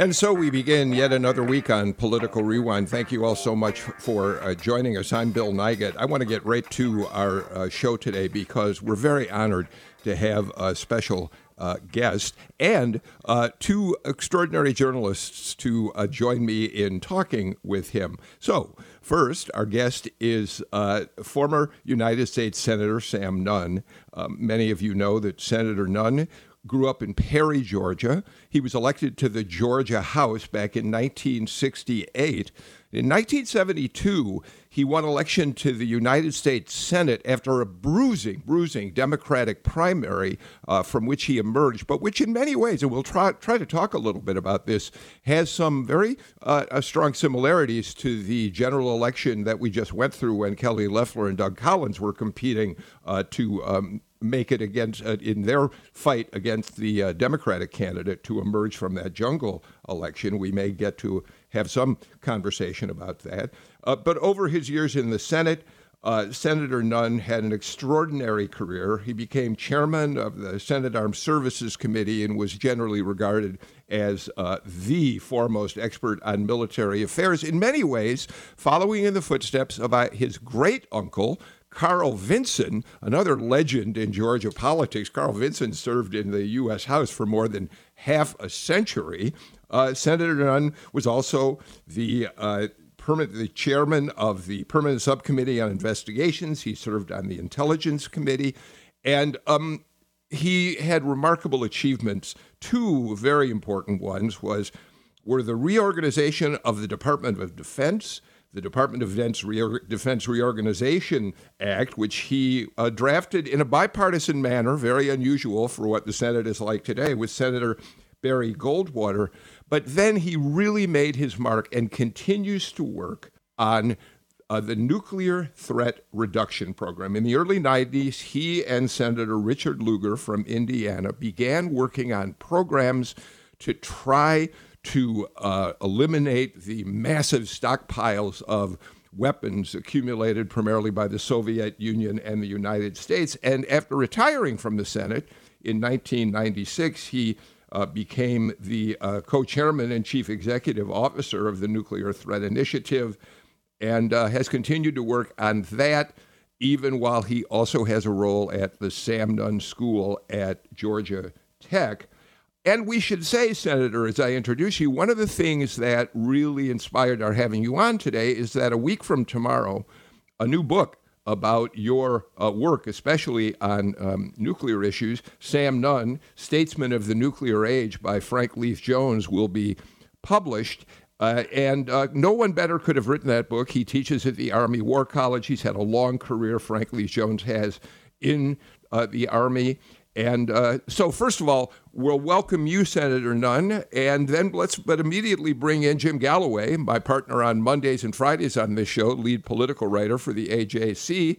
And so we begin yet another week on Political Rewind. Thank you all so much for uh, joining us. I'm Bill Nigut. I want to get right to our uh, show today because we're very honored to have a special uh, guest and uh, two extraordinary journalists to uh, join me in talking with him. So, first, our guest is uh, former United States Senator Sam Nunn. Um, many of you know that Senator Nunn grew up in Perry, Georgia. He was elected to the Georgia House back in 1968. In 1972, he won election to the United States Senate after a bruising, bruising Democratic primary uh, from which he emerged, but which, in many ways, and we'll try, try to talk a little bit about this, has some very uh, uh strong similarities to the general election that we just went through when Kelly Loeffler and Doug Collins were competing uh, to um, make it against uh, in their fight against the uh, Democratic candidate to emerge from that jungle election. We may get to have some conversation about that. Uh, but over his years in the Senate, uh, Senator Nunn had an extraordinary career. He became chairman of the Senate Armed Services Committee and was generally regarded as uh, the foremost expert on military affairs, in many ways, following in the footsteps of uh, his great uncle, Carl Vinson, another legend in Georgia politics. Carl Vinson served in the U.S. House for more than half a century. Uh, Senator Nunn was also the uh, the chairman of the Permanent Subcommittee on Investigations. He served on the Intelligence Committee, and um, he had remarkable achievements. Two very important ones was were the reorganization of the Department of Defense the Department of Defense, Defense Reorganization Act, which he uh, drafted in a bipartisan manner, very unusual for what the Senate is like today, with Senator Barry Goldwater. But then he really made his mark and continues to work on uh, the Nuclear Threat Reduction Program. In the early 90s, he and Senator Richard Lugar from Indiana began working on programs to try to uh, eliminate the massive stockpiles of weapons accumulated primarily by the Soviet Union and the United States. And after retiring from the Senate in 1996, he uh, became the uh, co chairman and chief executive officer of the Nuclear Threat Initiative and uh, has continued to work on that, even while he also has a role at the Sam Nunn School at Georgia Tech. And we should say, Senator, as I introduce you, one of the things that really inspired our having you on today is that a week from tomorrow, a new book about your uh, work, especially on um, nuclear issues. Sam Nunn, Statesman of the Nuclear Age by Frank Leith Jones, will be published. Uh, and uh, no one better could have written that book. He teaches at the Army War College. He's had a long career, Frank Leith Jones has, in uh, the Army. And uh, so, first of all, we'll welcome you, Senator Nunn, and then let's but immediately bring in Jim Galloway, my partner on Mondays and Fridays on this show, lead political writer for the AJC,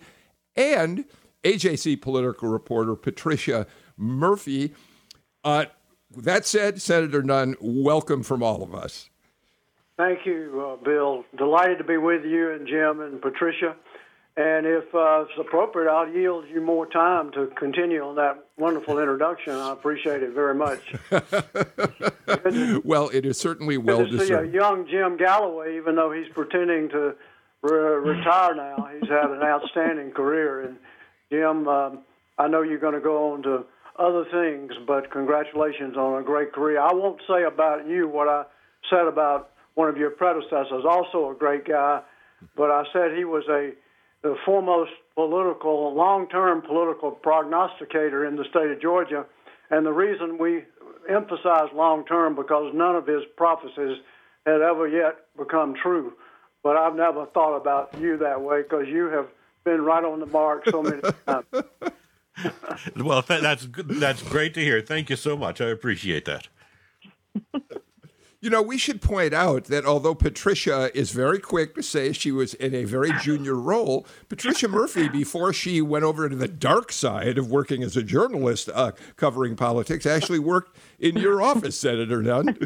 and AJC political reporter Patricia Murphy. Uh, that said, Senator Nunn, welcome from all of us. Thank you, uh, Bill. Delighted to be with you and Jim and Patricia. And if uh, it's appropriate, I'll yield you more time to continue on that wonderful introduction. I appreciate it very much. well, it is certainly well to see a young Jim Galloway, even though he's pretending to re- retire now. He's had an outstanding career. And Jim, um, I know you're going to go on to other things, but congratulations on a great career. I won't say about you what I said about one of your predecessors, also a great guy, but I said he was a the foremost political, long-term political prognosticator in the state of Georgia. And the reason we emphasize long-term because none of his prophecies had ever yet become true. But I've never thought about you that way because you have been right on the mark so many times. well, that's that's great to hear. Thank you so much. I appreciate that. You know, we should point out that although Patricia is very quick to say she was in a very junior role, Patricia Murphy, before she went over to the dark side of working as a journalist uh, covering politics, actually worked in your office, Senator Nunn.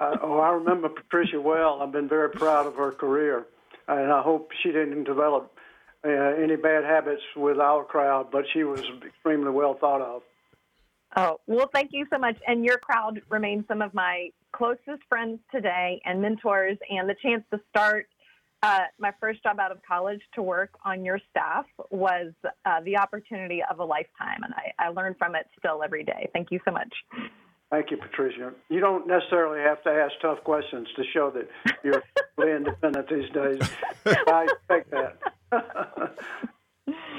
Uh, oh, I remember Patricia well. I've been very proud of her career, and I hope she didn't develop uh, any bad habits with our crowd, but she was extremely well thought of. Oh, well, thank you so much. And your crowd remains some of my closest friends today and mentors, and the chance to start uh, my first job out of college to work on your staff was uh, the opportunity of a lifetime, and I, I learn from it still every day. Thank you so much. Thank you, Patricia. You don't necessarily have to ask tough questions to show that you're independent these days. I expect that.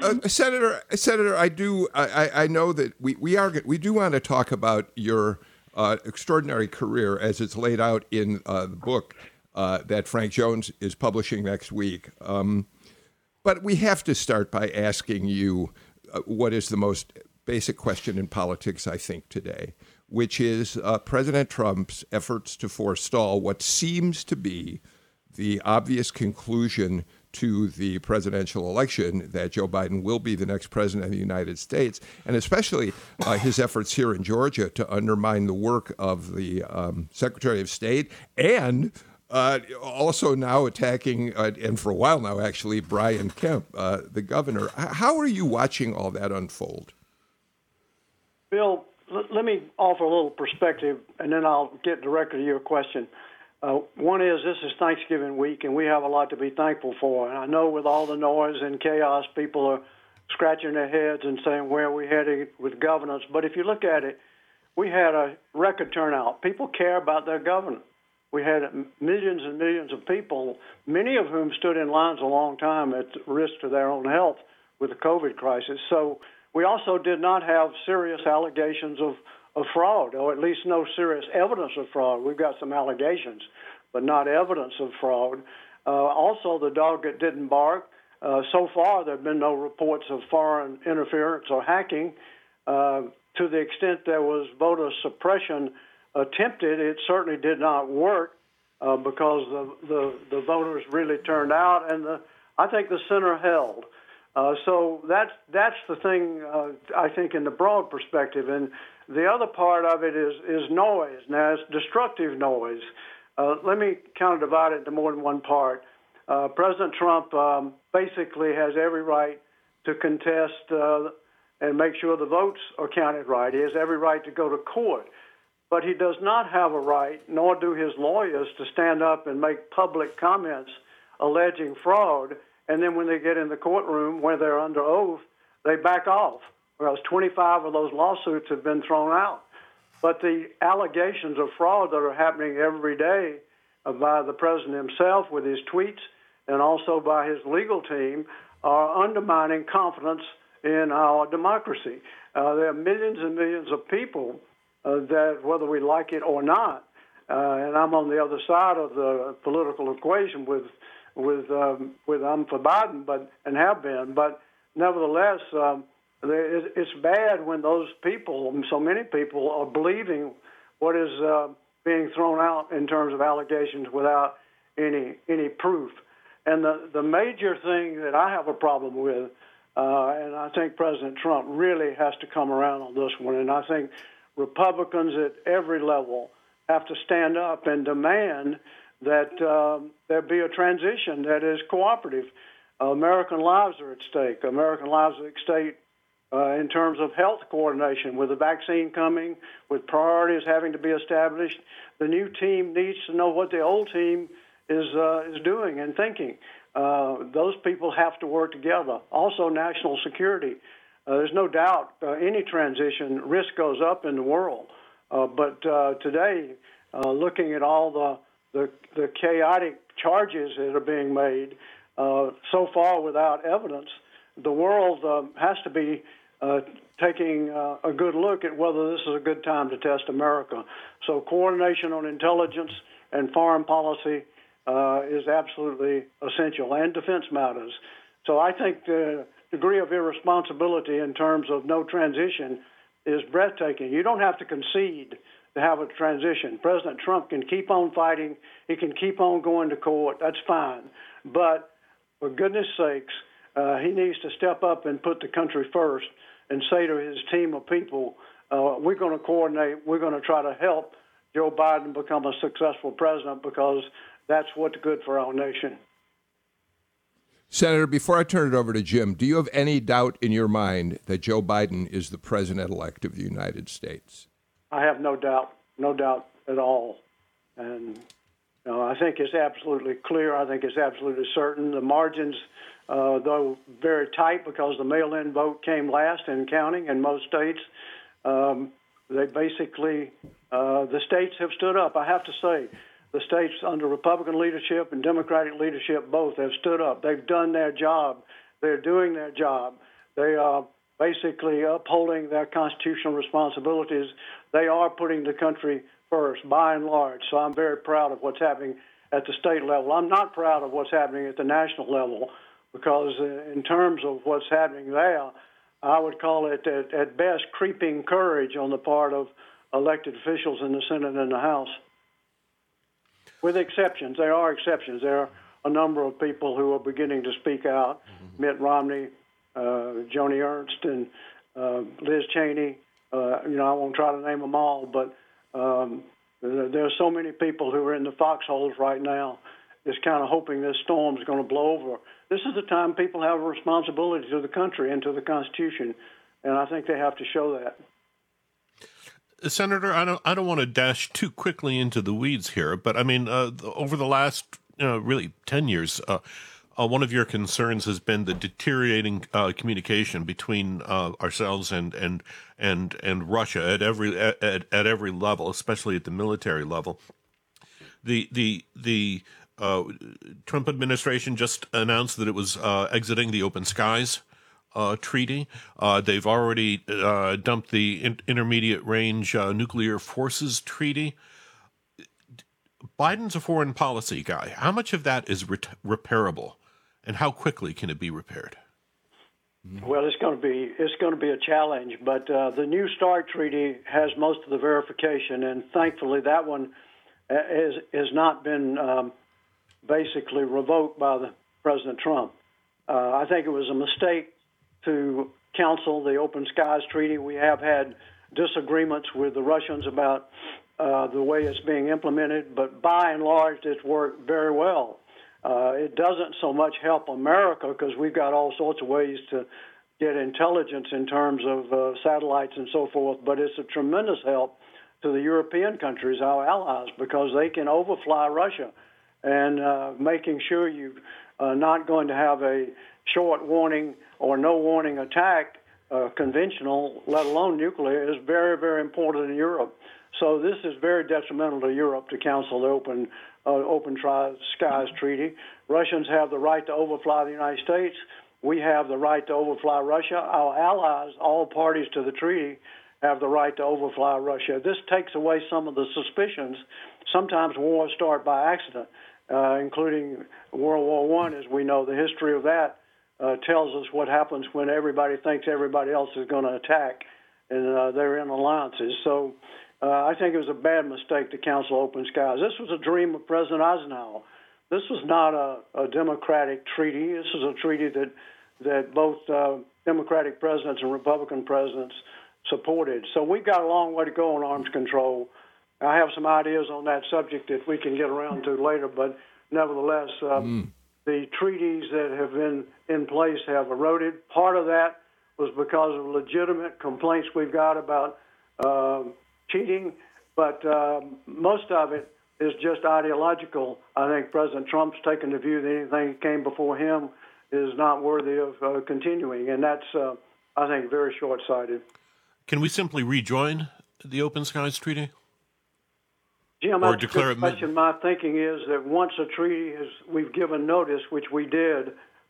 Uh, Senator, Senator, I do. I, I know that we, we are we do want to talk about your uh, extraordinary career as it's laid out in uh, the book uh, that Frank Jones is publishing next week. Um, but we have to start by asking you uh, what is the most basic question in politics, I think, today, which is uh, President Trump's efforts to forestall what seems to be the obvious conclusion to the presidential election that Joe Biden will be the next president of the United States, and especially uh, his efforts here in Georgia to undermine the work of the um, Secretary of State and uh, also now attacking, uh, and for a while now actually, Brian Kemp, uh, the governor. How are you watching all that unfold? Bill, l- let me offer a little perspective, and then I'll get directly to your question. Uh, one is this is Thanksgiving week, and we have a lot to be thankful for. And I know with all the noise and chaos, people are scratching their heads and saying where are we heading with governance. But if you look at it, we had a record turnout. People care about their government. We had millions and millions of people, many of whom stood in lines a long time at risk to their own health with the COVID crisis. So we also did not have serious allegations of of fraud, or at least no serious evidence of fraud. We've got some allegations, but not evidence of fraud. Uh, also, the dog that didn't bark. Uh, so far, there have been no reports of foreign interference or hacking. Uh, to the extent there was voter suppression attempted, it certainly did not work uh, because the, the, the voters really turned out, and the, I think the center held. Uh, so that's that's the thing uh, I think in the broad perspective, and the other part of it is is noise. Now it's destructive noise. Uh, let me kind of divide it into more than one part. Uh, President Trump um, basically has every right to contest uh, and make sure the votes are counted right. He has every right to go to court, but he does not have a right, nor do his lawyers, to stand up and make public comments alleging fraud and then when they get in the courtroom where they're under oath, they back off. Whereas 25 of those lawsuits have been thrown out. But the allegations of fraud that are happening every day by the president himself with his tweets and also by his legal team are undermining confidence in our democracy. Uh, there are millions and millions of people uh, that, whether we like it or not, uh, and I'm on the other side of the political equation with with um, with I'm for Biden, but and have been, but nevertheless, um, it's bad when those people, so many people, are believing what is uh, being thrown out in terms of allegations without any any proof. And the the major thing that I have a problem with, uh, and I think President Trump really has to come around on this one, and I think Republicans at every level have to stand up and demand that um, there be a transition that is cooperative. Uh, American lives are at stake. American lives are at stake uh, in terms of health coordination with the vaccine coming, with priorities having to be established. The new team needs to know what the old team is uh, is doing and thinking. Uh, those people have to work together. Also, national security. Uh, there's no doubt uh, any transition risk goes up in the world, but today, looking at all the the, the chaotic charges that are being made uh, so far without evidence, the world um, has to be uh, taking uh, a good look at whether this is a good time to test America. So, coordination on intelligence and foreign policy uh, is absolutely essential, and defense matters. So, I think the degree of irresponsibility in terms of no transition is breathtaking. You don't have to concede to have a transition. President Trump can keep on fighting. He can keep on going to court. That's fine. But for goodness sakes, uh, he needs to step up and put the country first and say to his team of people, uh, we're going to coordinate. We're going to try to help Joe Biden become a successful president because that's what's good for our nation. Senator, before I turn it over to Jim, do you have any doubt in your mind that Joe Biden is the president elect of the United States? I have no doubt, no doubt at all. And you know, I think it's absolutely clear. I think it's absolutely certain. The margins, uh, though very tight because the mail in vote came last in counting in most states, um, they basically, uh, the states have stood up. I have to say, the states under Republican leadership and Democratic leadership both have stood up. They've done their job. They're doing their job. They are basically upholding their constitutional responsibilities. They are putting the country first, by and large. So I'm very proud of what's happening at the state level. I'm not proud of what's happening at the national level because, uh, in terms of what's happening there, I would call it at, at best creeping courage on the part of elected officials in the Senate and the House with exceptions. There are exceptions. There are a number of people who are beginning to speak out. Mm-hmm. Mitt Romney, uh, Joni Ernst, and uh, Liz Cheney. Uh, you know, I won't try to name them all, but um, there are so many people who are in the foxholes right now, just kind of hoping this storm is going to blow over. This is the time people have a responsibility to the country and to the Constitution, and I think they have to show that. Senator, I don't I don't want to dash too quickly into the weeds here, but I mean, uh, over the last know, really ten years, uh, uh, one of your concerns has been the deteriorating uh, communication between uh, ourselves and and and and Russia at every at, at every level, especially at the military level. The the the uh, Trump administration just announced that it was exiting the Open Skies uh, treaty. Uh, they've already uh, dumped the in- intermediate range uh, nuclear forces treaty. Biden's a foreign policy guy. How much of that is re- repairable, and how quickly can it be repaired? Well, it's going to be it's going to be a challenge, but uh, the New START treaty has most of the verification, and thankfully that one uh, has has not been um, basically revoked by the President Trump. I think it was a mistake to cancel the Open Skies Treaty. We have had disagreements with the Russians about uh, the way it's being implemented, but by and large, it's worked very well. Uh, it doesn't so much help America because we've got all sorts of ways to get intelligence in terms of uh, satellites and so forth, but it's a tremendous help to the European countries, our allies, because they can overfly Russia and uh, making sure you're uh, not going to have a short warning or no warning attack, uh, conventional, let alone nuclear, is very, very important in Europe. So this is very detrimental to Europe to cancel the open uh, open tri- skies treaty. Russians have the right to overfly the United States. We have the right to overfly Russia. Our allies, all parties to the treaty, have the right to overfly Russia. This takes away some of the suspicions. Sometimes wars start by accident, uh, including World War One, as we know. The history of that uh, tells us what happens when everybody thinks everybody else is going to attack, and uh, they're in alliances. So uh, I think it was a bad mistake to cancel Open Skies. This was a dream of President Eisenhower. This was not a, a democratic treaty. This is a treaty that that both uh, Democratic presidents and Republican presidents supported. So we've got a long way to go on arms control. I have some ideas on that subject that we can get around to later, but nevertheless. Uh, mm the treaties that have been in place have eroded. Part of that was because of legitimate complaints we've got about uh, cheating, but uh, most of it is just ideological. I think President Trump's taken the view that anything that came before him is not worthy of uh, continuing, and that's, uh, I think, very short sighted. Can we simply rejoin the Open Skies Treaty? Jim, or declare it question. My thinking is that once a treaty is, we've given notice, which we did.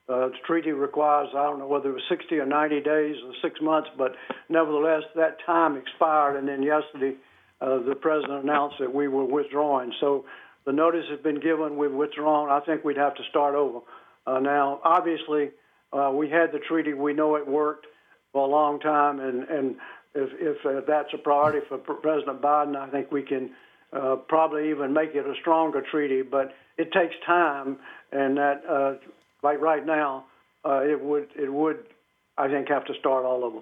Uh, the treaty requires, I don't know whether it was 60 or 90 days or six months, but nevertheless, that time expired. And then yesterday, uh, the president announced that we were withdrawing. So the notice has been given, we've withdrawn. I think we'd have to start over. Uh, now, obviously, uh, we had the treaty, we know it worked for a long time, and, and if, if uh, that's a priority for President Biden, I think we can uh, probably even make it a stronger treaty. But it takes time, and that uh, like right now, uh, it would it would I think have to start all over.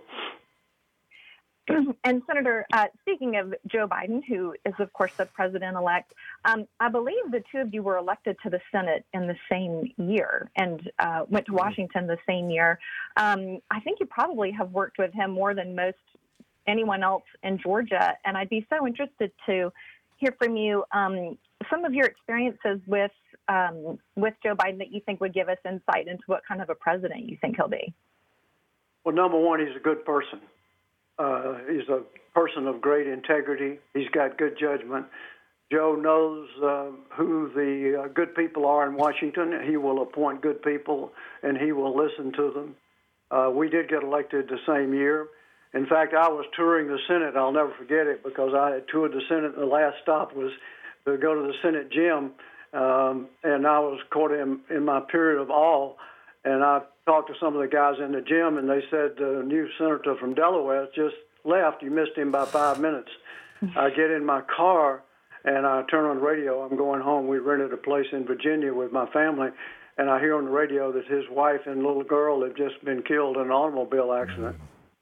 and Senator, uh, speaking of Joe Biden, who is of course the president-elect, um, I believe the two of you were elected to the Senate in the same year and uh, went to. Washington the same year. Um, I think you probably have worked with him more than most anyone else in Georgia, and I'd be so interested to hear from you um, some of your experiences with um, with Joe Biden that you think would give us insight into what kind of a president you think he'll be. Well, number one, he's a good person. Uh, he's a person of great integrity. He's got good judgment. Joe knows uh, who the uh, good people are in Washington. He will appoint good people, and he will listen to them. Uh, we did get elected the same year. In fact, I was touring the Senate. I'll never forget it because I had toured the Senate, the last stop was to go to the Senate gym, um, and I was caught in, in my period of awe. And I talked to some of the guys in the gym, and they said the new senator from Delaware just left. You missed him by five minutes. I get in my car and I turn on the radio. I'm going home. We rented a place in Virginia with my family, and I hear on the radio that his wife and little girl have just been killed in an automobile accident,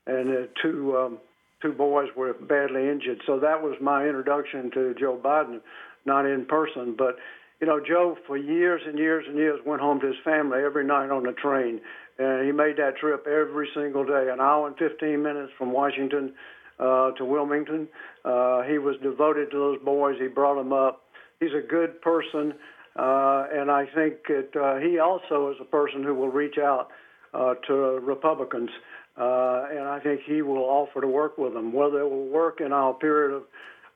and uh, two um, two boys were badly injured. So that was my introduction to Joe Biden, not in person, but you know, Joe for years and years and years went home to his family every night on the train, and he made that trip every single day, an hour and 15 minutes from Washington uh, to Wilmington. Uh, he was devoted to those boys. He brought them up. He's a good person, uh, and I think that uh, he also is a person who will reach out uh, to Republicans, uh, and I think he will offer to work with them. Whether it will work in our period of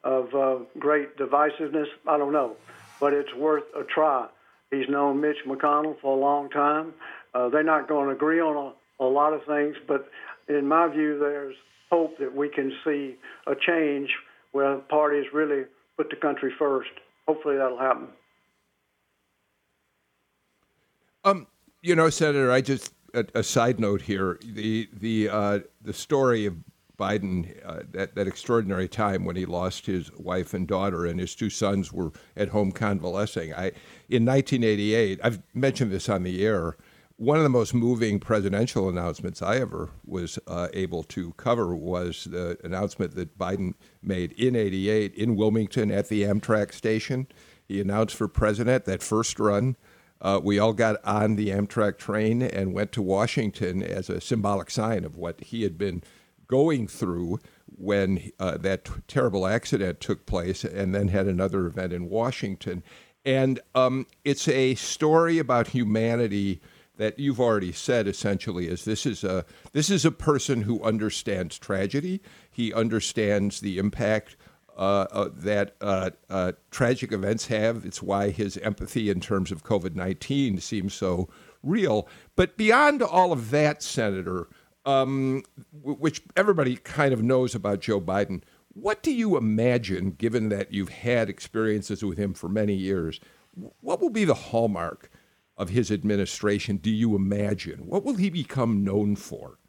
of uh, great divisiveness, I don't know but it's worth a try. He's known Mitch McConnell for a long time. Uh, they're not going to agree on a, a lot of things, but in my view, there's hope that we can see a change where parties really put the country first. Hopefully, that'll happen. Um, you know, Senator, I just a, a side note here: the the uh, the story of Biden uh, that, that extraordinary time when he lost his wife and daughter and his two sons were at home convalescing. I, in 1988, I've mentioned this on the air. One of the most moving presidential announcements I ever was uh, able to cover was the announcement that Biden made in 88 in Wilmington at the Amtrak station. He announced for president that first run. Uh, we all got on the Amtrak train and went to Washington as a symbolic sign of what he had been going through when uh, that t- terrible accident took place, and then had another event in Washington. And um, it's a story about humanity that you've already said essentially is this is a this is a person who understands tragedy. He understands the impact uh, uh, that uh, uh tragic events have. It's why his empathy in terms of COVID nineteen seems so real. But beyond all of that, Senator, um, which everybody kind of knows about Joe Biden. What do you imagine, given that you've had experiences with him for many years, what will be the hallmark of his administration, do you imagine? What will he become known for?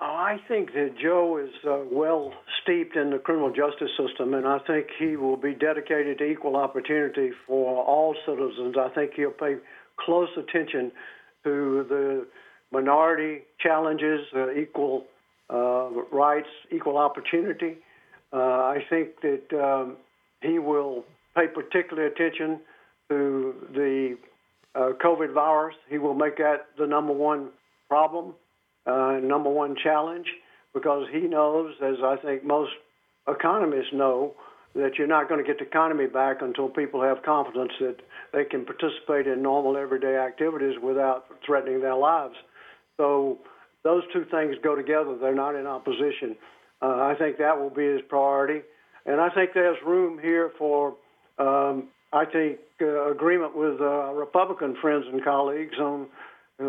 I think that Joe is uh, well steeped in the criminal justice system, and I think he will be dedicated to equal opportunity for all citizens. I think he'll pay close attention to the minority challenges, uh, equal uh, rights, equal opportunity. Uh, I think that um, he will pay particular attention to the uh, COVID virus. He will make that the number one problem, uh, number one challenge, because he knows, as I think most economists know, that you're not going to get the economy back until people have confidence that they can participate in normal everyday activities without threatening their lives. So those two things go together. They're not in opposition. Uh, I think that will be his priority. And I think there's room here for, um, I think, uh, agreement with uh, Republican friends and colleagues on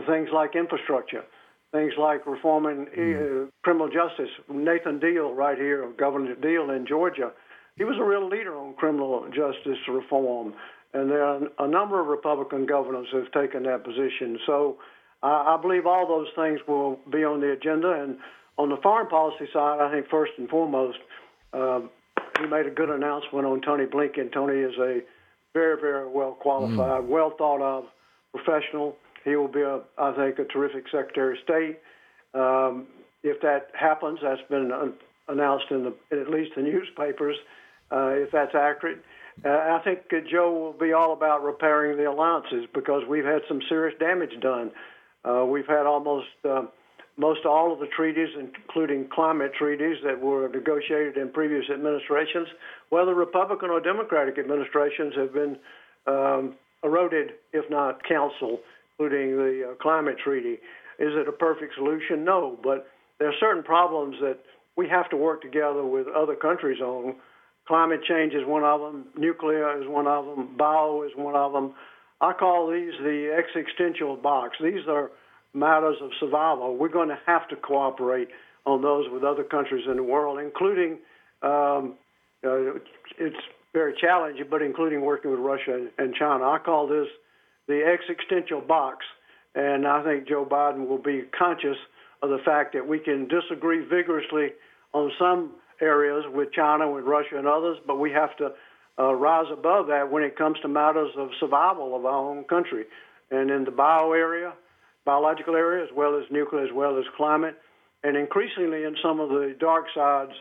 things like infrastructure, things like reforming mm. criminal justice. Nathan Deal, right here, Governor Deal in Georgia, he was a real leader on criminal justice reform. And there are a number of Republican governors who have taken that position. So I, I believe all those things will be on the agenda, and On the foreign policy side, I think first and foremost, um, he made a good announcement on Tony Blinken. Tony is a very, very well qualified, mm. well thought of professional. He will be, a, I think, a terrific Secretary of State. Um, if that happens, that's been announced in, the, in at least the newspapers, uh, if that's accurate. Uh, I think uh, Joe will be all about repairing the alliances because we've had some serious damage done. Uh, we've had almost uh, most all of the treaties, including climate treaties that were negotiated in previous administrations, whether Republican or Democratic administrations, have been um, eroded, if not canceled, including the uh, climate treaty. Is it a perfect solution? No, but there are certain problems that we have to work together with other countries on. Climate change is one of them. Nuclear is one of them. Bio is one of them. I call these the existential box. These are matters of survival. We're going to have to cooperate on those with other countries in the world, including um, uh, it's very challenging, but including working with Russia and China. I call this the existential box, and I think Joe Biden will be conscious of the fact that we can disagree vigorously on some areas with China, with Russia, and others, but we have to uh, rise above that when it comes to matters of survival of our own country. And in the bio area, biological area, as well as nuclear, as well as climate, and increasingly in some of the dark sides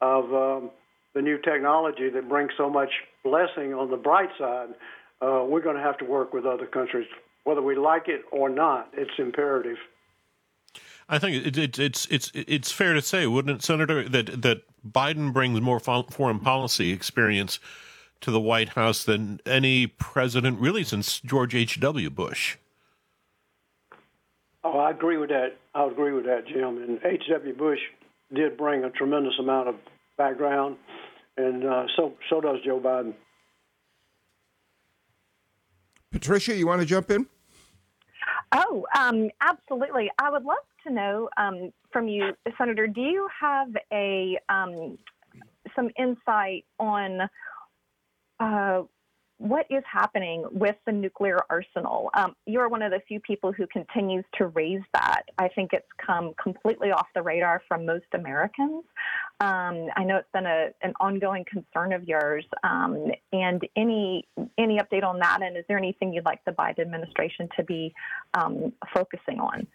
of um, the new technology that brings so much blessing on the bright side, uh, we're going to have to work with other countries, whether we like it or not. It's imperative. I think it, it, it's it's it's fair to say, wouldn't it, Senator, that that Biden brings more foreign policy experience to the White House than any president really since George H. W. Bush. Oh, I agree with that. I agree with that, Jim. And H. W. Bush did bring a tremendous amount of background, and uh, so so does Joe Biden. Patricia, you want to jump in? Oh, um, absolutely. I would love to know um, from you, Senator. Do you have a um, some insight on uh, what is happening with the nuclear arsenal? Um, you're one of the few people who continues to raise that. I think it's come completely off the radar from most Americans. Um, I know it's been a, an ongoing concern of yours. Um, and any any update on that? And is there anything you'd like the Biden administration to be um, focusing on?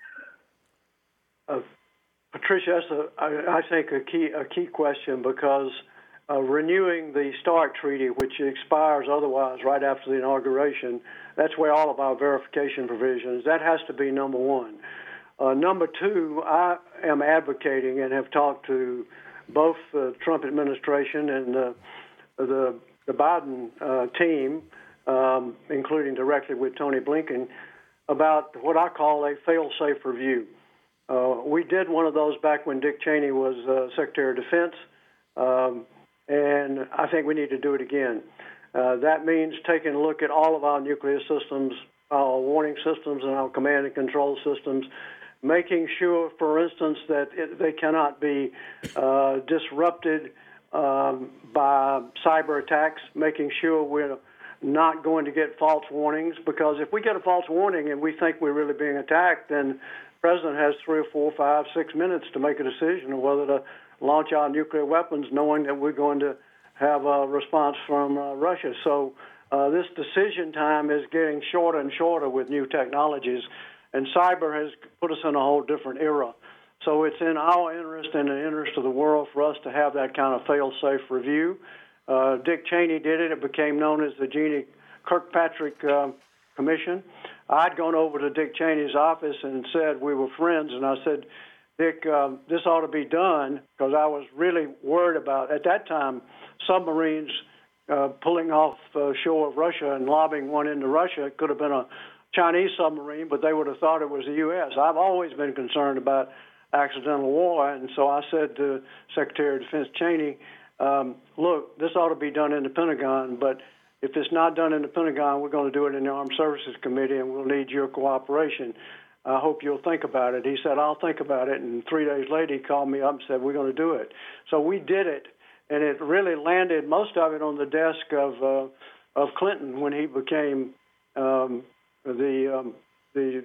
Uh, Patricia, that's a, I, I think a key a key question because uh, renewing the START treaty, which expires otherwise right after the inauguration. That's where all of our verification provisions. That has to be number one. Uh, number two, I am advocating and have talked to both the Trump administration and the the, the Biden uh, team, um, including directly with Tony Blinken, about what I call a fail-safe review. Uh, we did one of those back when Dick Cheney was uh, Secretary of Defense. Um, and I think we need to do it again. Uh, that means taking a look at all of our nuclear systems, our warning systems, and our command and control systems, making sure, for instance, that it, they cannot be uh, disrupted um, by cyber attacks, making sure we're not going to get false warnings, because if we get a false warning and we think we're really being attacked, then the president has three or four, five, six minutes to make a decision on whether to launch our nuclear weapons, knowing that we're going to have a response from uh, Russia. So uh, this decision time is getting shorter and shorter with new technologies, and cyber has put us in a whole different era. So it's in our interest and the interest of the world for us to have that kind of fail-safe review. Uh, Dick Cheney did it. It became known as the Jeane Kirkpatrick uh, Commission. I'd gone over to Dick Cheney's office and said we were friends, and I said, Dick, um, this ought to be done because I was really worried about at that time submarines uh, pulling off the shore of Russia and lobbing one into Russia. It could have been a Chinese submarine, but they would have thought it was the U.S. I've always been concerned about accidental war, and so I said to Secretary of Defense Cheney, um, "Look, this ought to be done in the Pentagon, but." If it's not done in the Pentagon, we're going to do it in the Armed Services Committee, and we'll need your cooperation. I hope you'll think about it. He said, I'll think about it. And three days later, he called me up and said, We're going to do it. So we did it. And it really landed most of it on the desk of uh, of Clinton when he became um, the um, the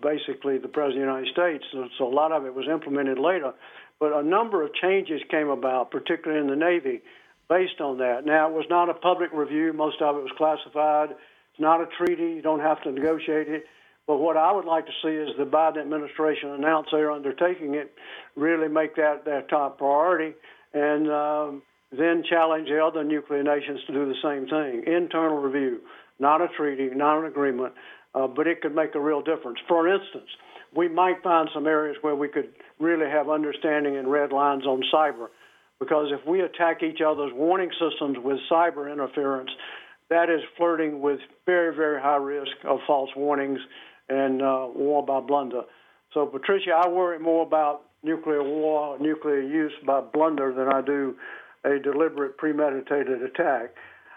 basically the President of the United States. So, so a lot of it was implemented later. But a number of changes came about, particularly in the Navy, based on that. Now, it was not a public review, most of it was classified. It's not a treaty, you don't have to negotiate it. But what I would like to see is the Biden administration announce they're undertaking it, really make that their top priority, and um, then challenge the other nuclear nations to do the same thing. Internal review, not a treaty, not an agreement, uh, but it could make a real difference. For instance, we might find some areas where we could really have understanding and red lines on cyber, because if we attack each other's warning systems with cyber interference, that is flirting with very, very high risk of false warnings and uh, war by blunder. So, Patricia, I worry more about nuclear war, nuclear use by blunder than I do a deliberate, premeditated attack.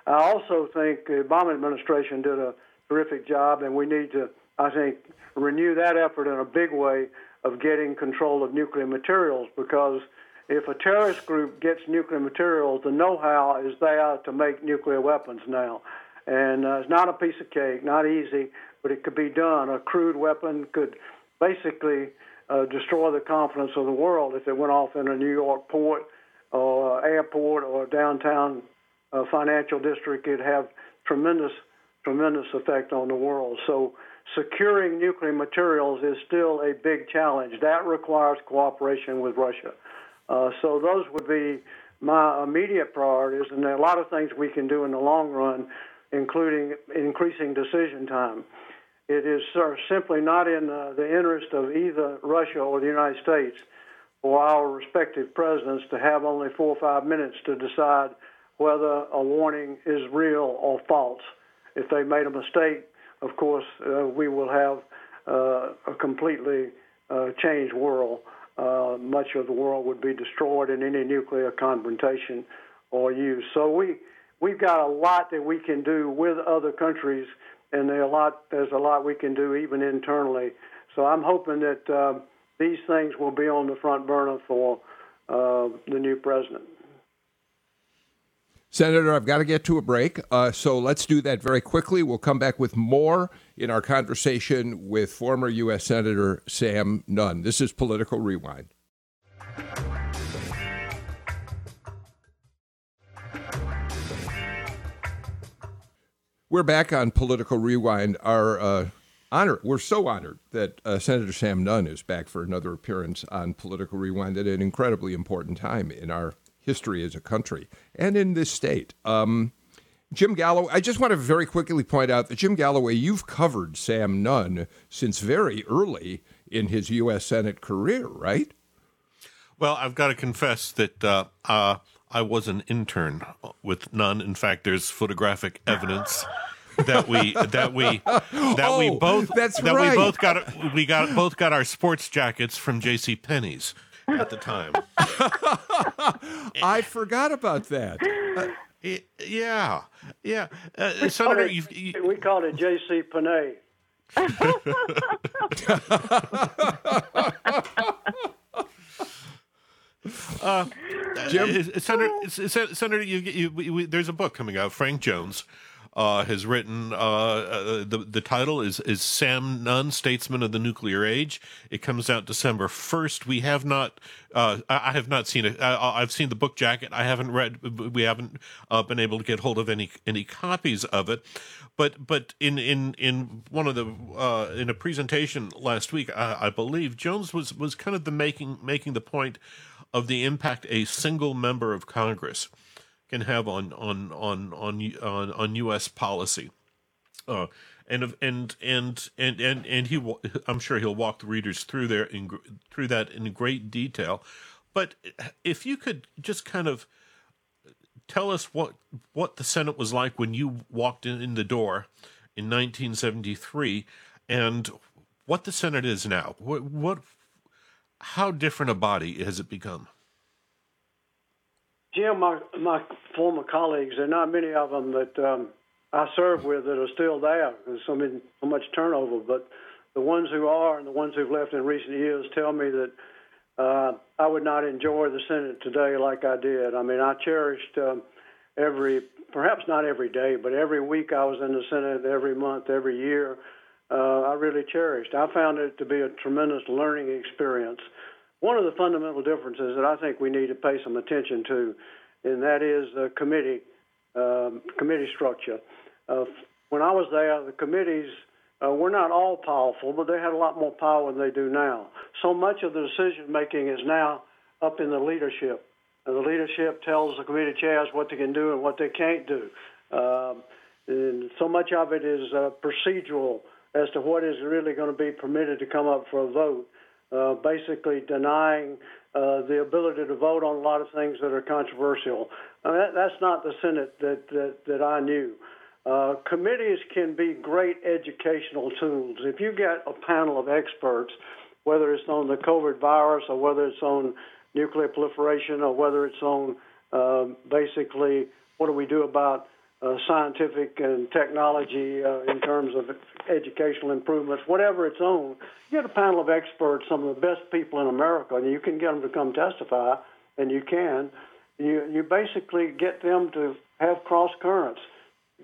I also think the Obama administration did a terrific job, and we need to, I think, renew that effort in a big way of getting control of nuclear materials because if a terrorist group gets nuclear materials, the know how is there to make nuclear weapons now. And uh, it's not a piece of cake, not easy, but it could be done. A crude weapon could basically uh, destroy the confidence of the world if it went off in a New York port or airport or downtown uh, financial district. It'd have tremendous, tremendous effect on the world. So securing nuclear materials is still a big challenge. That requires cooperation with Russia. Uh, so those would be my immediate priorities, and there are a lot of things we can do in the long run, including increasing decision time. It is simply not in uh, the interest of either Russia or the United States for our respective presidents to have only four or five minutes to decide whether a warning is real or false. If they made a mistake, of course, uh, we will have uh, a completely uh, changed world. Uh, much of the world would be destroyed in any nuclear confrontation or use. So we we've got a lot that we can do with other countries, and a lot there's a lot we can do even internally. So I'm hoping that uh, these things will be on the front burner for uh, the new president. Senator, I've got to get to a break, uh, so let's do that very quickly. We'll come back with more in our conversation with former U.S. Senator Sam Nunn. This is Political Rewind. We're back on Political Rewind. Our uh, honor, we're so honored that uh, Senator Sam Nunn is back for another appearance on Political Rewind at an incredibly important time in our history as a country and in this state. Um, Jim Galloway, I just want to very quickly point out that Jim Galloway, you've covered Sam Nunn since very early in his U.S. Senate career, right? Well, I've got to confess that uh, uh, I was an intern with Nunn. In fact, there's photographic evidence that we that we that oh, we both that's that right. we both got we got both got our sports jackets from J.C. Penney's at the time. I forgot about that. Uh, yeah, yeah, uh, Senator, you've, you, we called it J.C. Panay. uh, Jim, Senator, Senator, you, you, we, there's a book coming out. Frank Jones uh, has written. Uh, uh, the the title is is Sam Nunn, Statesman of the Nuclear Age. It comes out December first. We have not. Uh, I have not seen it. I, have seen the book jacket. I haven't read. We haven't uh, been able to get hold of any any copies of it. But but in in in one of the uh, in a presentation last week, I, I believe Jones was was kind of the making making the point of the impact a single member of Congress can have on on on on on, on U.S. policy. Uh, and and and and and and he, I'm sure he'll walk the readers through there in through that in great detail. But if you could just kind of tell us what what the Senate was like when you walked in, in the door in 1973, and what the Senate is now. What what how different a body has it become? Jim, my my former colleagues, there are not many of them that um, I serve with that are still there. There's so, many, so much turnover, but the ones who are and the ones who've left in recent years tell me that uh, I would not enjoy the Senate today like I did. I mean, I cherished um, every, perhaps not every day, but every week I was in the Senate, every month, every year. Uh, I really cherished. I found it to be a tremendous learning experience. One of the fundamental differences that I think we need to pay some attention to, and that is the committee um, committee structure. Uh, when I was there, the committees uh, were not all powerful, but they had a lot more power than they do now. So much of the decision making is now up in the leadership. And the leadership tells the committee chairs what they can do and what they can't do. Um, and so much of it is uh, procedural as to what is really going to be permitted to come up for a vote, uh, basically denying uh, the ability to vote on a lot of things that are controversial. I mean, that, that's not the Senate that, that, that I knew. Uh, committees can be great educational tools. If you get a panel of experts, whether it's on the COVID virus or whether it's on nuclear proliferation or whether it's on uh, basically what do we do about uh, scientific and technology uh, in terms of educational improvements, whatever it's on, you get a panel of experts, some of the best people in America, and you can get them to come testify, and you can. You, you basically get them to have cross currents,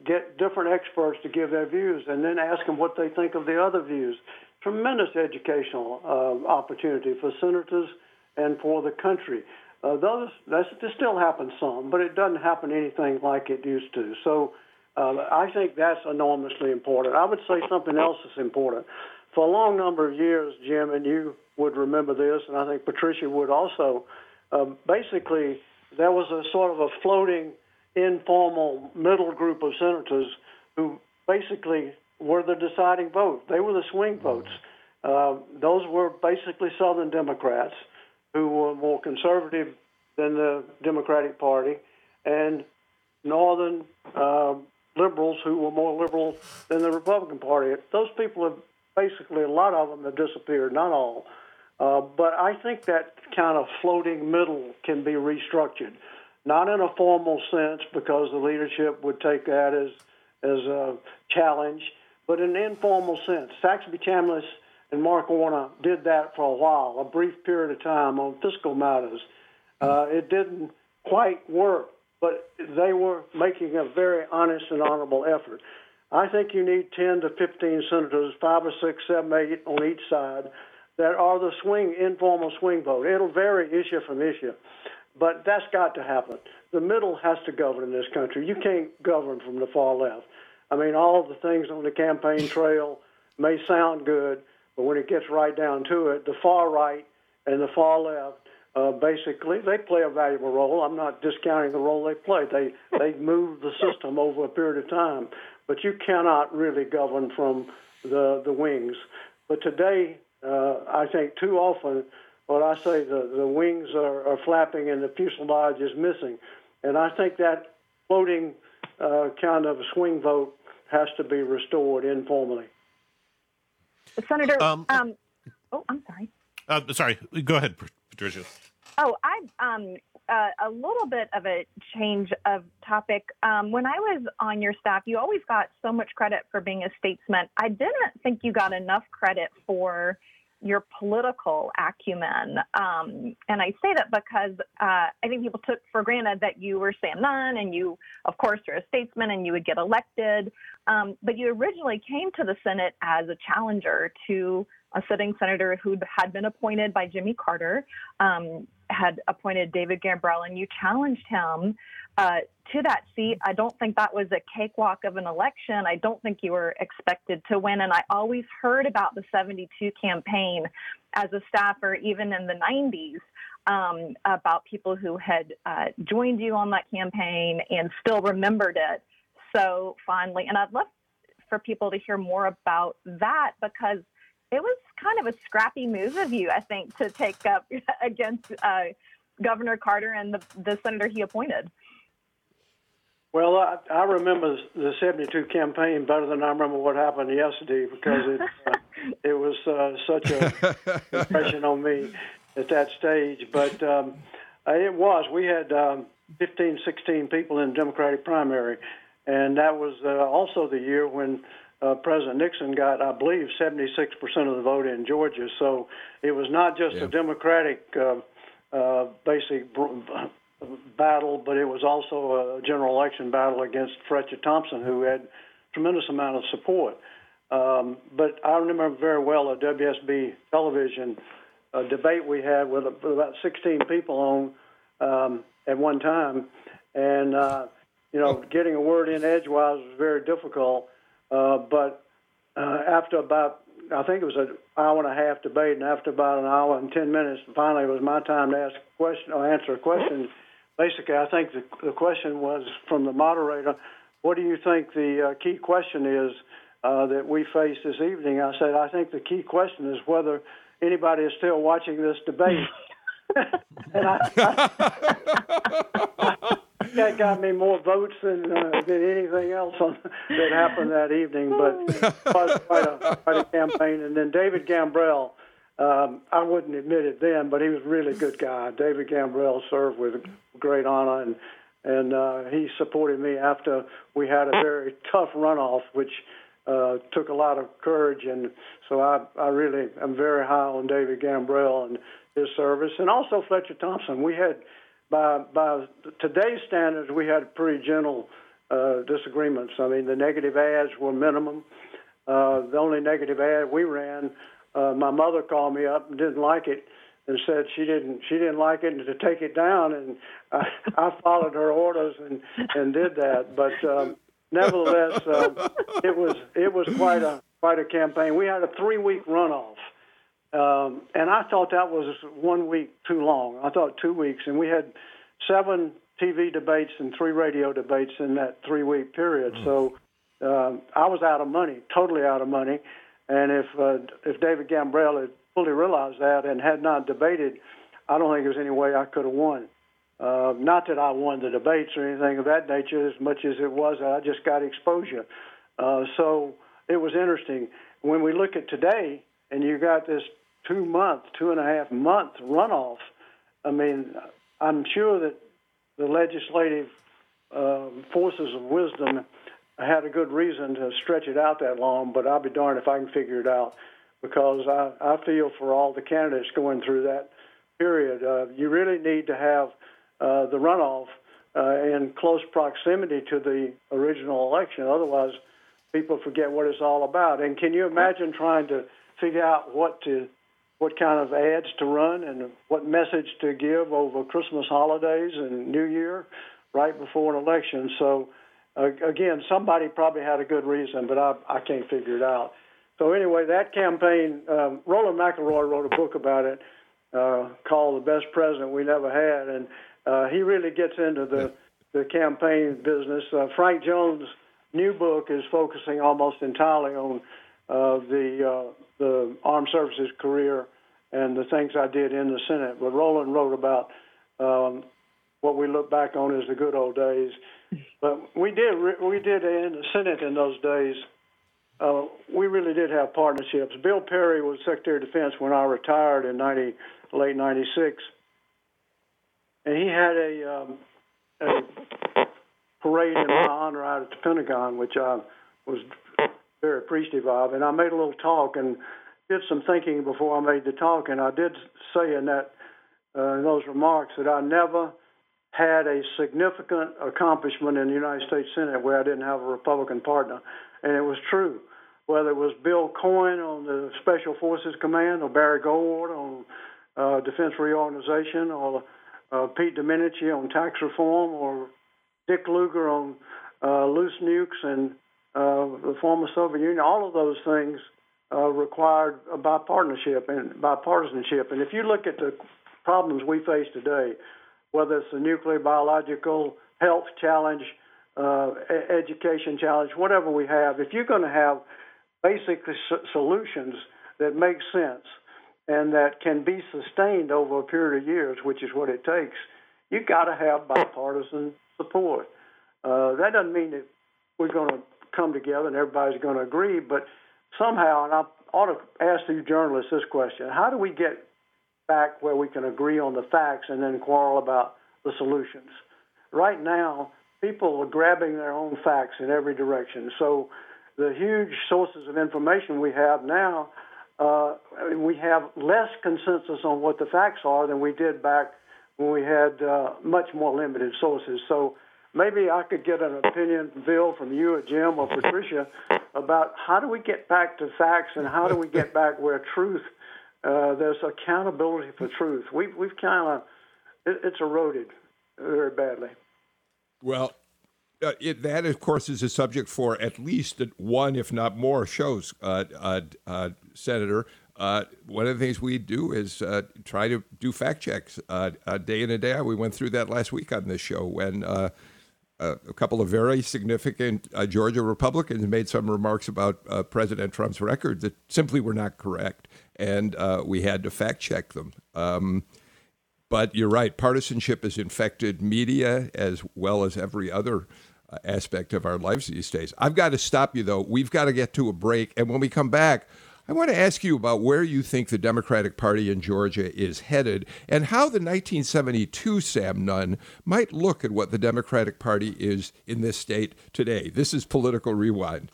get different experts to give their views, and then ask them what they think of the other views. Tremendous educational uh, opportunity for senators and for the country. Uh, those that's, this still happens some, but it doesn't happen anything like it used to. So uh, I think that's enormously important. I would say something else is important. For a long number of years, Jim, and you would remember this, and I think Patricia would also. Uh, basically, there was a sort of a floating, informal middle group of senators who basically were the deciding vote. They were the swing votes. Uh, those were basically Southern Democrats who were more conservative than the Democratic Party, and Northern uh, liberals who were more liberal than the Republican Party. Those people have basically, a lot of them have disappeared, not all. Uh, but I think that kind of floating middle can be restructured, not in a formal sense because the leadership would take that as as a challenge, but in an informal sense. Saxby Chambliss and Mark Warner did that for a while, a brief period of time on fiscal matters. Uh, it didn't quite work, but they were making a very honest and honorable effort. I think you need 10 to 15 senators, five or six, seven, eight on each side, that are the swing, informal swing vote. It'll vary issue from issue, but that's got to happen. The middle has to govern in this country. You can't govern from the far left. I mean, all the things on the campaign trail may sound good, but when it gets right down to it, the far right and the far left uh, basically they play a valuable role. I'm not discounting the role they play. They they move the system over a period of time, but you cannot really govern from the the wings. But today, uh, I think too often, what I say the the wings are, are flapping and the fuselage is missing, and I think that floating uh, kind of swing vote has to be restored informally. Senator, um, um, oh, I'm sorry. Uh, sorry, go ahead, Patricia. Oh, I um, uh, a little bit of a change of topic. Um, when I was on your staff, you always got so much credit for being a statesman. I didn't think you got enough credit for your political acumen. Um, and I say that because uh, I think people took for granted that you were Sam Nunn and you, of course, are a statesman and you would get elected. Um, but you originally came to the Senate as a challenger to a sitting senator who had been appointed by Jimmy Carter, um, had appointed David Gambrell, and you challenged him uh, to that seat. I don't think that was a cakewalk of an election. I don't think you were expected to win. And I always heard about the 72 campaign as a staffer, even in the 90s. Um, about people who had uh, joined you on that campaign and still remembered it so fondly. And I'd love for people to hear more about that because it was kind of a scrappy move of you, I think, to take up against uh, Governor Carter and the, the senator he appointed. Well, I, I remember the '72 campaign better than I remember what happened yesterday because it uh, it was uh, such a impression on me at that stage. But um, it was. We had um, 15, 16 people in the Democratic primary, and that was uh, also the year when uh, President Nixon got, I believe, 76% of the vote in Georgia. So it was not just yeah. a Democratic uh, uh, basic battle, but it was also a general election battle against Fletcher Thompson, who had tremendous amount of support. Um, but I remember very well a WSB television uh, debate we had with, with about 16 people on um, at one time, and uh, you know, getting a word in edgewise was very difficult. Uh, but uh, after about, I think it was an hour and a half debate, and after about an hour and ten minutes, finally it was my time to ask a question or answer a question. Basically, I think the, the question was from the moderator, "What do you think the uh, key question is uh, that we face this evening?" I said, "I think the key question is whether anybody is still watching this debate." and I, I, that got me more votes than uh, than anything else on, that happened that evening. But it was quite a quite a campaign. And then David Gambrell, um, I wouldn't admit it then, but he was a really good guy. David Gambrell served with great honor, and and uh, he supported me after we had a very tough runoff, which. Uh, took a lot of courage, and so I, I really am very high on David Gambrell and his service, and also Fletcher Thompson. We had by by today's standards, we had pretty gentle uh, disagreements. I mean, the negative ads were minimum. Uh, the only negative ad we ran, uh, my mother called me up and didn't like it, and said she didn't she didn't like it and to take it down, and I, I followed her orders and and did that. But um, nevertheless, uh, it was it was quite a quite a campaign. We had a three week runoff. Um, and I thought that was one week too long. I thought two weeks, and we had seven TV debates and three radio debates in that three week period. Mm. So um, I was out of money, totally out of money. And if uh, if David Gambrell had fully realized that and had not debated, I don't think there's any way I could have won. Uh, not that I won the debates or anything of that nature, as much as it was I just got exposure. Uh, so it was interesting. When we look at today, and you got this two month, two and a half month runoff. I mean, I'm sure that the legislative uh, forces of wisdom had a good reason to stretch it out that long, but I'll be darned if I can figure it out because I, I feel for all the candidates going through that period. Uh, you really need to have uh, the runoff uh, in close proximity to the original election. Otherwise, people forget what it's all about. And can you imagine trying to figure out what to what kind of ads to run and what message to give over Christmas holidays and New Year right before an election. So, uh, again, somebody probably had a good reason, but I, I can't figure it out. So, anyway, that campaign, um, Roland McElroy wrote a book about it uh, called The Best President We Never Had, and uh, he really gets into the, the campaign business. Uh, Frank Jones' new book is focusing almost entirely on the uh, the armed services career and the things I did in the Senate. But Roland wrote about um, what we look back on as the good old days. But we did we did in the Senate in those days. Uh, we really did have partnerships. Bill Perry was Secretary of Defense when I retired in 90, late '96, and he had a, um, a parade in my honor out at the Pentagon, which I was very appreciative of. And I made a little talk and did some thinking before I made the talk. And I did say in that uh, in those remarks that I never had a significant accomplishment in the United States Senate where I didn't have a Republican partner, and it was true. Whether it was Bill Cohen on the Special Forces Command, or Barry Goldwater on uh, Defense Reorganization, or uh, Pete Domenici on tax reform, or Dick Lugar on uh, loose nukes and the former Soviet Union, all of those things uh, required bipartisanship and bipartisanship. And if you look at the problems we face today, whether it's the nuclear, biological, health challenge, uh, education challenge, whatever we have, if you're going to have basic solutions that make sense and that can be sustained over a period of years, which is what it takes, you've got to have bipartisan support. Uh, that doesn't mean that we're going to come together and everybody's going to agree. But somehow, and I ought to ask you journalists this question: How do we get back where we can agree on the facts and then quarrel about the solutions? Right now, people are grabbing their own facts in every direction. So the huge sources of information we have now, uh, we have less consensus on what the facts are than we did back when we had uh, much more limited sources. So maybe I could get an opinion, Bill, from you or Jim or Patricia about how do we get back to facts and how do we get back where truth, uh, there's accountability for truth. We've, we've kind of, it, it's eroded very badly. Well, uh, it, that, of course, is a subject for at least one, if not more, shows, uh, uh, uh Senator. Uh, one of the things we do is uh, try to do fact checks day in and day out. We went through that last week on this show when a couple of very significant Georgia Republicans made some remarks about President Trump's record that simply were not correct, and we had to fact check them. Um, but you're right, partisanship has infected media as well as every other uh, aspect of our lives these days. I've got to stop you, though. We've got to get to a break. And when we come back, I want to ask you about where you think the Democratic Party in Georgia is headed and how the 1972 Sam Nunn might look at what the Democratic Party is in this state today. This is Political Rewind.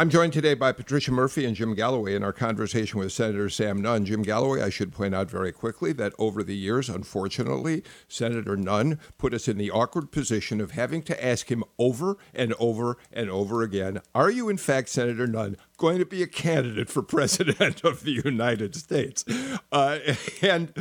I'm joined today by Patricia Murphy and Jim Galloway in our conversation with Senator Sam Nunn. Jim Galloway, I should point out very quickly that over the years, unfortunately, Senator Nunn put us in the awkward position of having to ask him over and over and over again Are you, in fact, Senator Nunn, going to be a candidate for President of the United States? Uh, and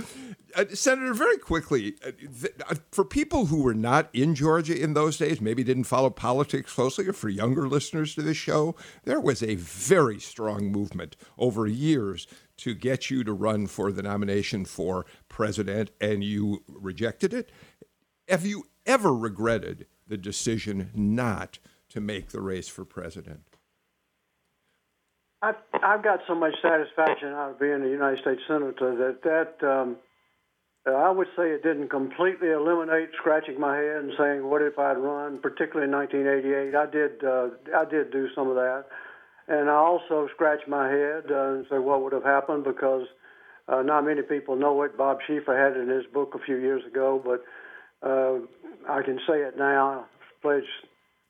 uh, Senator, very quickly, uh, th- uh, for people who were not in Georgia in those days, maybe didn't follow politics closely, or for younger listeners to this show, there was a very strong movement over years to get you to run for the nomination for president, and you rejected it. Have you ever regretted the decision not to make the race for president? I've, I've got so much satisfaction out of being a United States Senator that that um, uh, I would say it didn't completely eliminate scratching my head and saying, "What if I'd run?" Particularly in 1988, I did. Uh, I did do some of that, and I also scratched my head uh, and say, "What would have happened?" Because uh, not many people know it. Bob Schieffer had it in his book a few years ago, but uh, I can say it now. I pledged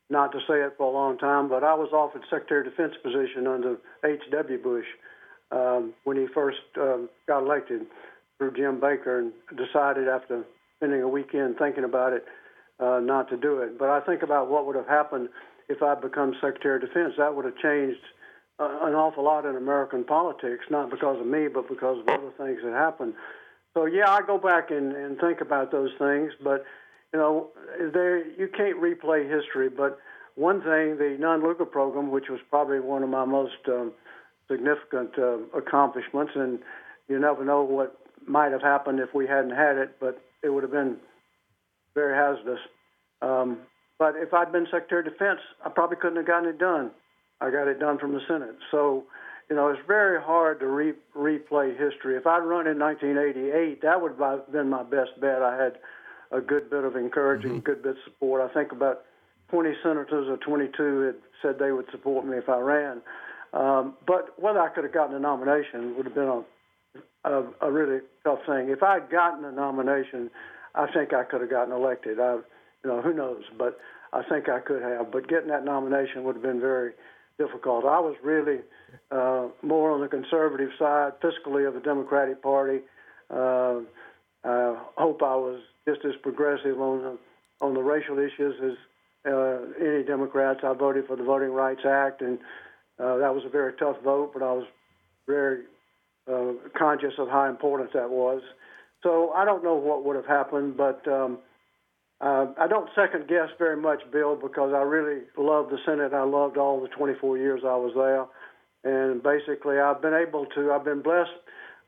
not to say it for a long time, but I was offered Secretary of Defense position under H.W. Bush um, when he first um, got elected through Jim Baker and decided after spending a weekend thinking about it uh, not to do it. But I think about what would have happened if I'd become Secretary of Defense. That would have changed uh, an awful lot in American politics, not because of me, but because of other things that happened. So yeah, I go back and, and think about those things, but you know, there you can't replay history. But one thing, the Nunn-Lugar program, which was probably one of my most um, significant uh, accomplishments, and you never know what might have happened if we hadn't had it, but it would have been very hazardous. Um, but if I'd been Secretary of Defense, I probably couldn't have gotten it done. I got it done from the Senate. So, you know, it's very hard to re- replay history. If I'd run in 1988, that would have been my best bet. I had a good bit of encouraging, mm-hmm. good bit of support. I think about 20 senators or 22 had said they would support me if I ran. Um, but whether I could have gotten a nomination would have been a a, a really tough thing. If I'd gotten a nomination, I think I could have gotten elected. I, you know, who knows? But I think I could have. But getting that nomination would have been very difficult. I was really uh, more on the conservative side, fiscally, of the Democratic Party. Uh, I hope I was just as progressive on the on the racial issues as uh, any Democrats. I voted for the Voting Rights Act, and uh, that was a very tough vote, but I was very uh, conscious of how important that was. So I don't know what would have happened, but um, uh, I don't second guess very much, Bill, because I really loved the Senate. I loved all the 24 years I was there, and basically I've been able to. I've been blessed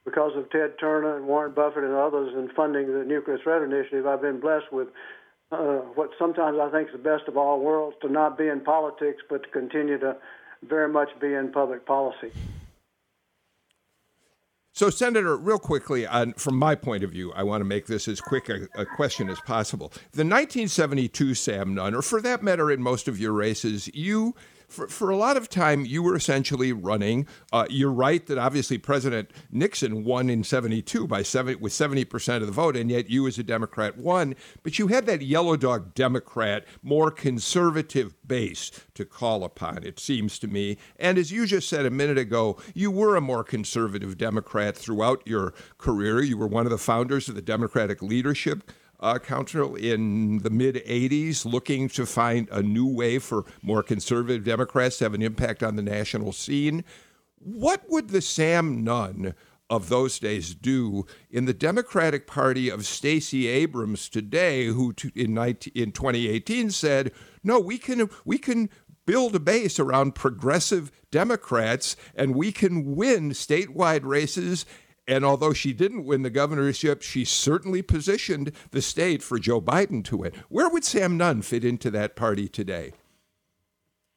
because of Ted Turner and Warren Buffett and others in funding the Nuclear Threat Initiative. I've been blessed with uh, what sometimes I think is the best of all worlds: to not be in politics, but to continue to very much be in public policy. So, Senator, real quickly, on, from my point of view, I want to make this as quick a, a, question as possible. The 1972 Sam Nunn, or for that matter, in most of your races, you for, for a lot of time, you were essentially running. Uh, you're right that obviously President Nixon won in 72 by with 70% of the vote, and yet you as a Democrat won. But you had that yellow dog Democrat, more conservative base to call upon, it seems to me. And as you just said a minute ago, you were a more conservative Democrat throughout your career. You were one of the founders of the Democratic Leadership uh, Council in the mid 80s, looking to find a new way for more conservative Democrats to have an impact on the national scene. What would the Sam Nunn of those days do in the Democratic Party of Stacey Abrams today, who in, 19, in 2018 said, "No, we can we can build a base around progressive Democrats, and we can win statewide races and although she didn't win the governorship, she certainly positioned the state for Joe Biden to win. Where would Sam Nunn fit into that party today?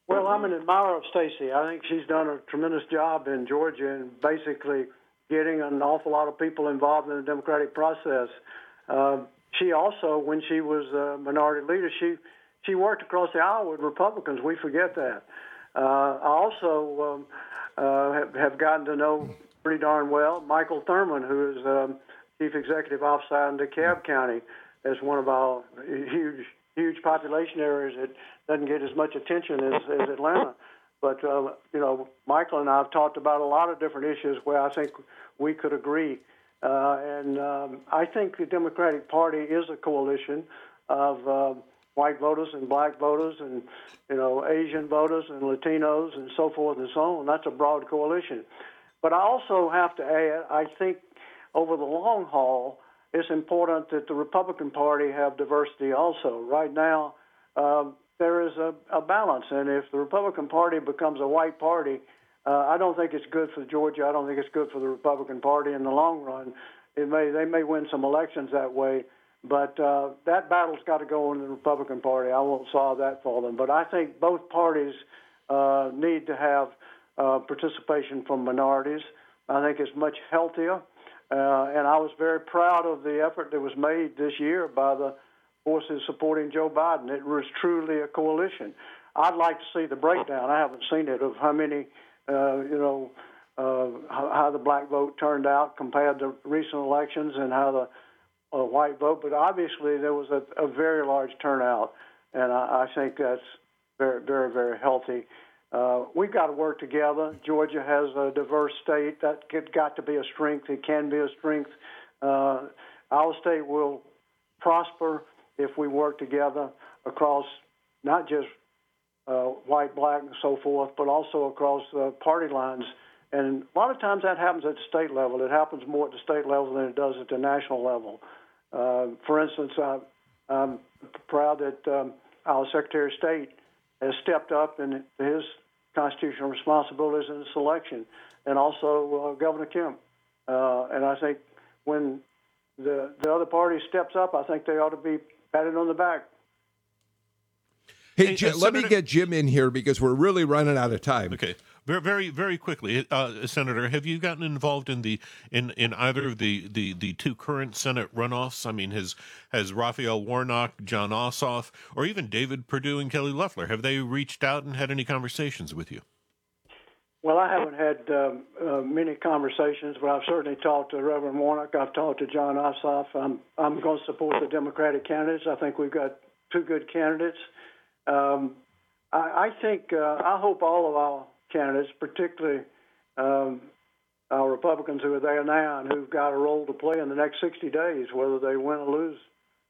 Well, I'm an admirer of Stacey. I think she's done a tremendous job in Georgia and basically getting an awful lot of people involved in the democratic process. Uh, she also, when she was a minority leader, she she worked across the aisle with Republicans. We forget that. Uh, I also um, uh, have, have gotten to know pretty darn well. Michael Thurmond, who is um, chief executive officer in DeKalb County, is one of our huge, huge population areas that doesn't get as much attention as, as Atlanta. But uh, you know, Michael and I have talked about a lot of different issues where I think we could agree. Uh, and um, I think the Democratic Party is a coalition of uh, white voters and black voters and you know Asian voters and Latinos and so forth and so on. That's a broad coalition. But I also have to add, I think over the long haul, it's important that the Republican Party have diversity also. Right now, um, there is a, a, balance, and if the Republican Party becomes a white party, uh, I don't think it's good for Georgia. I don't think it's good for the Republican Party in the long run. It may they may win some elections that way, but uh, that battle's got to go in the Republican Party. I won't solve that for them, but I think both parties uh, need to have uh, participation from minorities. I think it's much healthier. Uh, and I was very proud of the effort that was made this year by the forces supporting Joe Biden. It was truly a coalition. I'd like to see the breakdown. I haven't seen it of how many, uh, you know, uh, how, the black vote turned out compared to recent elections and how the uh, white vote. But obviously, there was a, a very large turnout, and I, I think that's very, very, very healthy. Uh, we've got to work together. Georgia has a diverse state. That got to be a strength. It can be a strength. Uh, our state will prosper if we work together across not just uh, white, black, and so forth, but also across uh, party lines. And a lot of times that happens at the state level. It happens more at the state level than it does at the national level. Uh, for instance, I, I'm proud that um, our Secretary of State has stepped up in his constitutional responsibilities in the selection, and also uh, Governor Kemp. Uh, and I think when the the other party steps up, I think they ought to be patted on the back. Hey, hey Jim, let me get Jim in here because we're really running out of time. Okay. Very, very, very quickly, uh, Senator, have you gotten involved in the in, in either of the, the, the two current Senate runoffs? I mean, has has Raphael Warnock, Jon Ossoff, or even David Perdue and Kelly Loeffler have they reached out and had any conversations with you? Well, I haven't had um, uh, many conversations, but I've certainly talked to Reverend Warnock. I've talked to Jon Ossoff. I'm I'm going to support the Democratic candidates. I think we've got two good candidates. Um, I, I think uh, I hope all of our candidates, particularly um, our Republicans who are there now and who've got a role to play in the next 60 days, whether they win or lose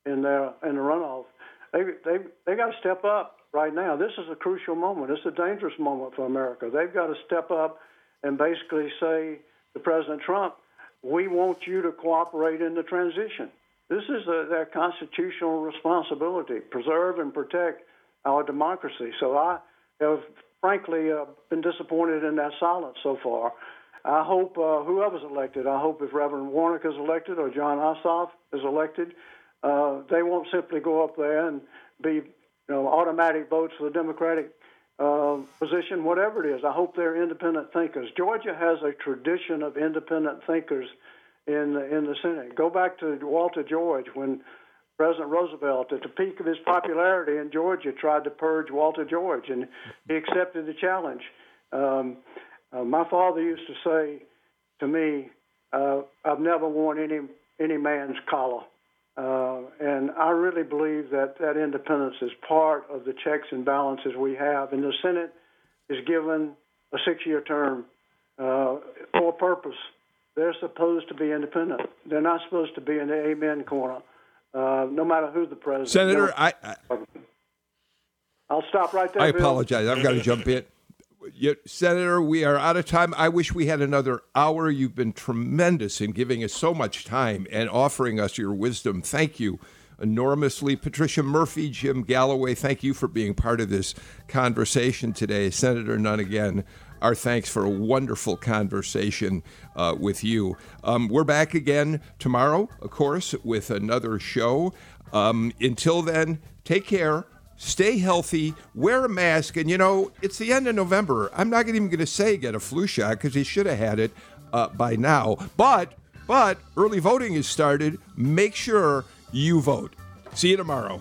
in their in the runoff. They they they got to step up right now. This is a crucial moment. It's a dangerous moment for America. They've got to step up and basically say to President Trump, "We want you to cooperate in the transition." This is a, their constitutional responsibility: preserve and protect our democracy. So I have frankly uh, been disappointed in that silence so far. I hope uh, whoever's elected, I hope if Reverend Warnock is elected or Jon Ossoff is elected, uh, they won't simply go up there and be you know, automatic votes for the Democratic uh, position, whatever it is. I hope they're independent thinkers. Georgia has a tradition of independent thinkers in the, in the Senate. Go back to Walter George when President Roosevelt, at the peak of his popularity in Georgia, tried to purge Walter George, and he accepted the challenge. Um, uh, my father used to say to me, uh, "I've never worn any any man's collar," uh, and I really believe that that independence is part of the checks and balances we have. And the Senate is given a six-year term uh, for a purpose. They're supposed to be independent. They're not supposed to be in the amen corner, uh, no matter who the president. Senator, no, I, I I'll stop right there. I Bill. apologize. I've got to jump in. Senator, we are out of time. I wish we had another hour. You've been tremendous in giving us so much time and offering us your wisdom. Thank you enormously. Patricia Murphy, Jim Galloway, thank you for being part of this conversation today. Senator Nunn, again, our thanks for a wonderful conversation uh, with you. Um, we're back again tomorrow, of course, with another show. Um, until then, take care stay healthy, wear a mask, and you know, it's the end of November. I'm not even going to say get a flu shot because he should have had it uh, by now. But, but early voting has started. Make sure you vote. See you tomorrow.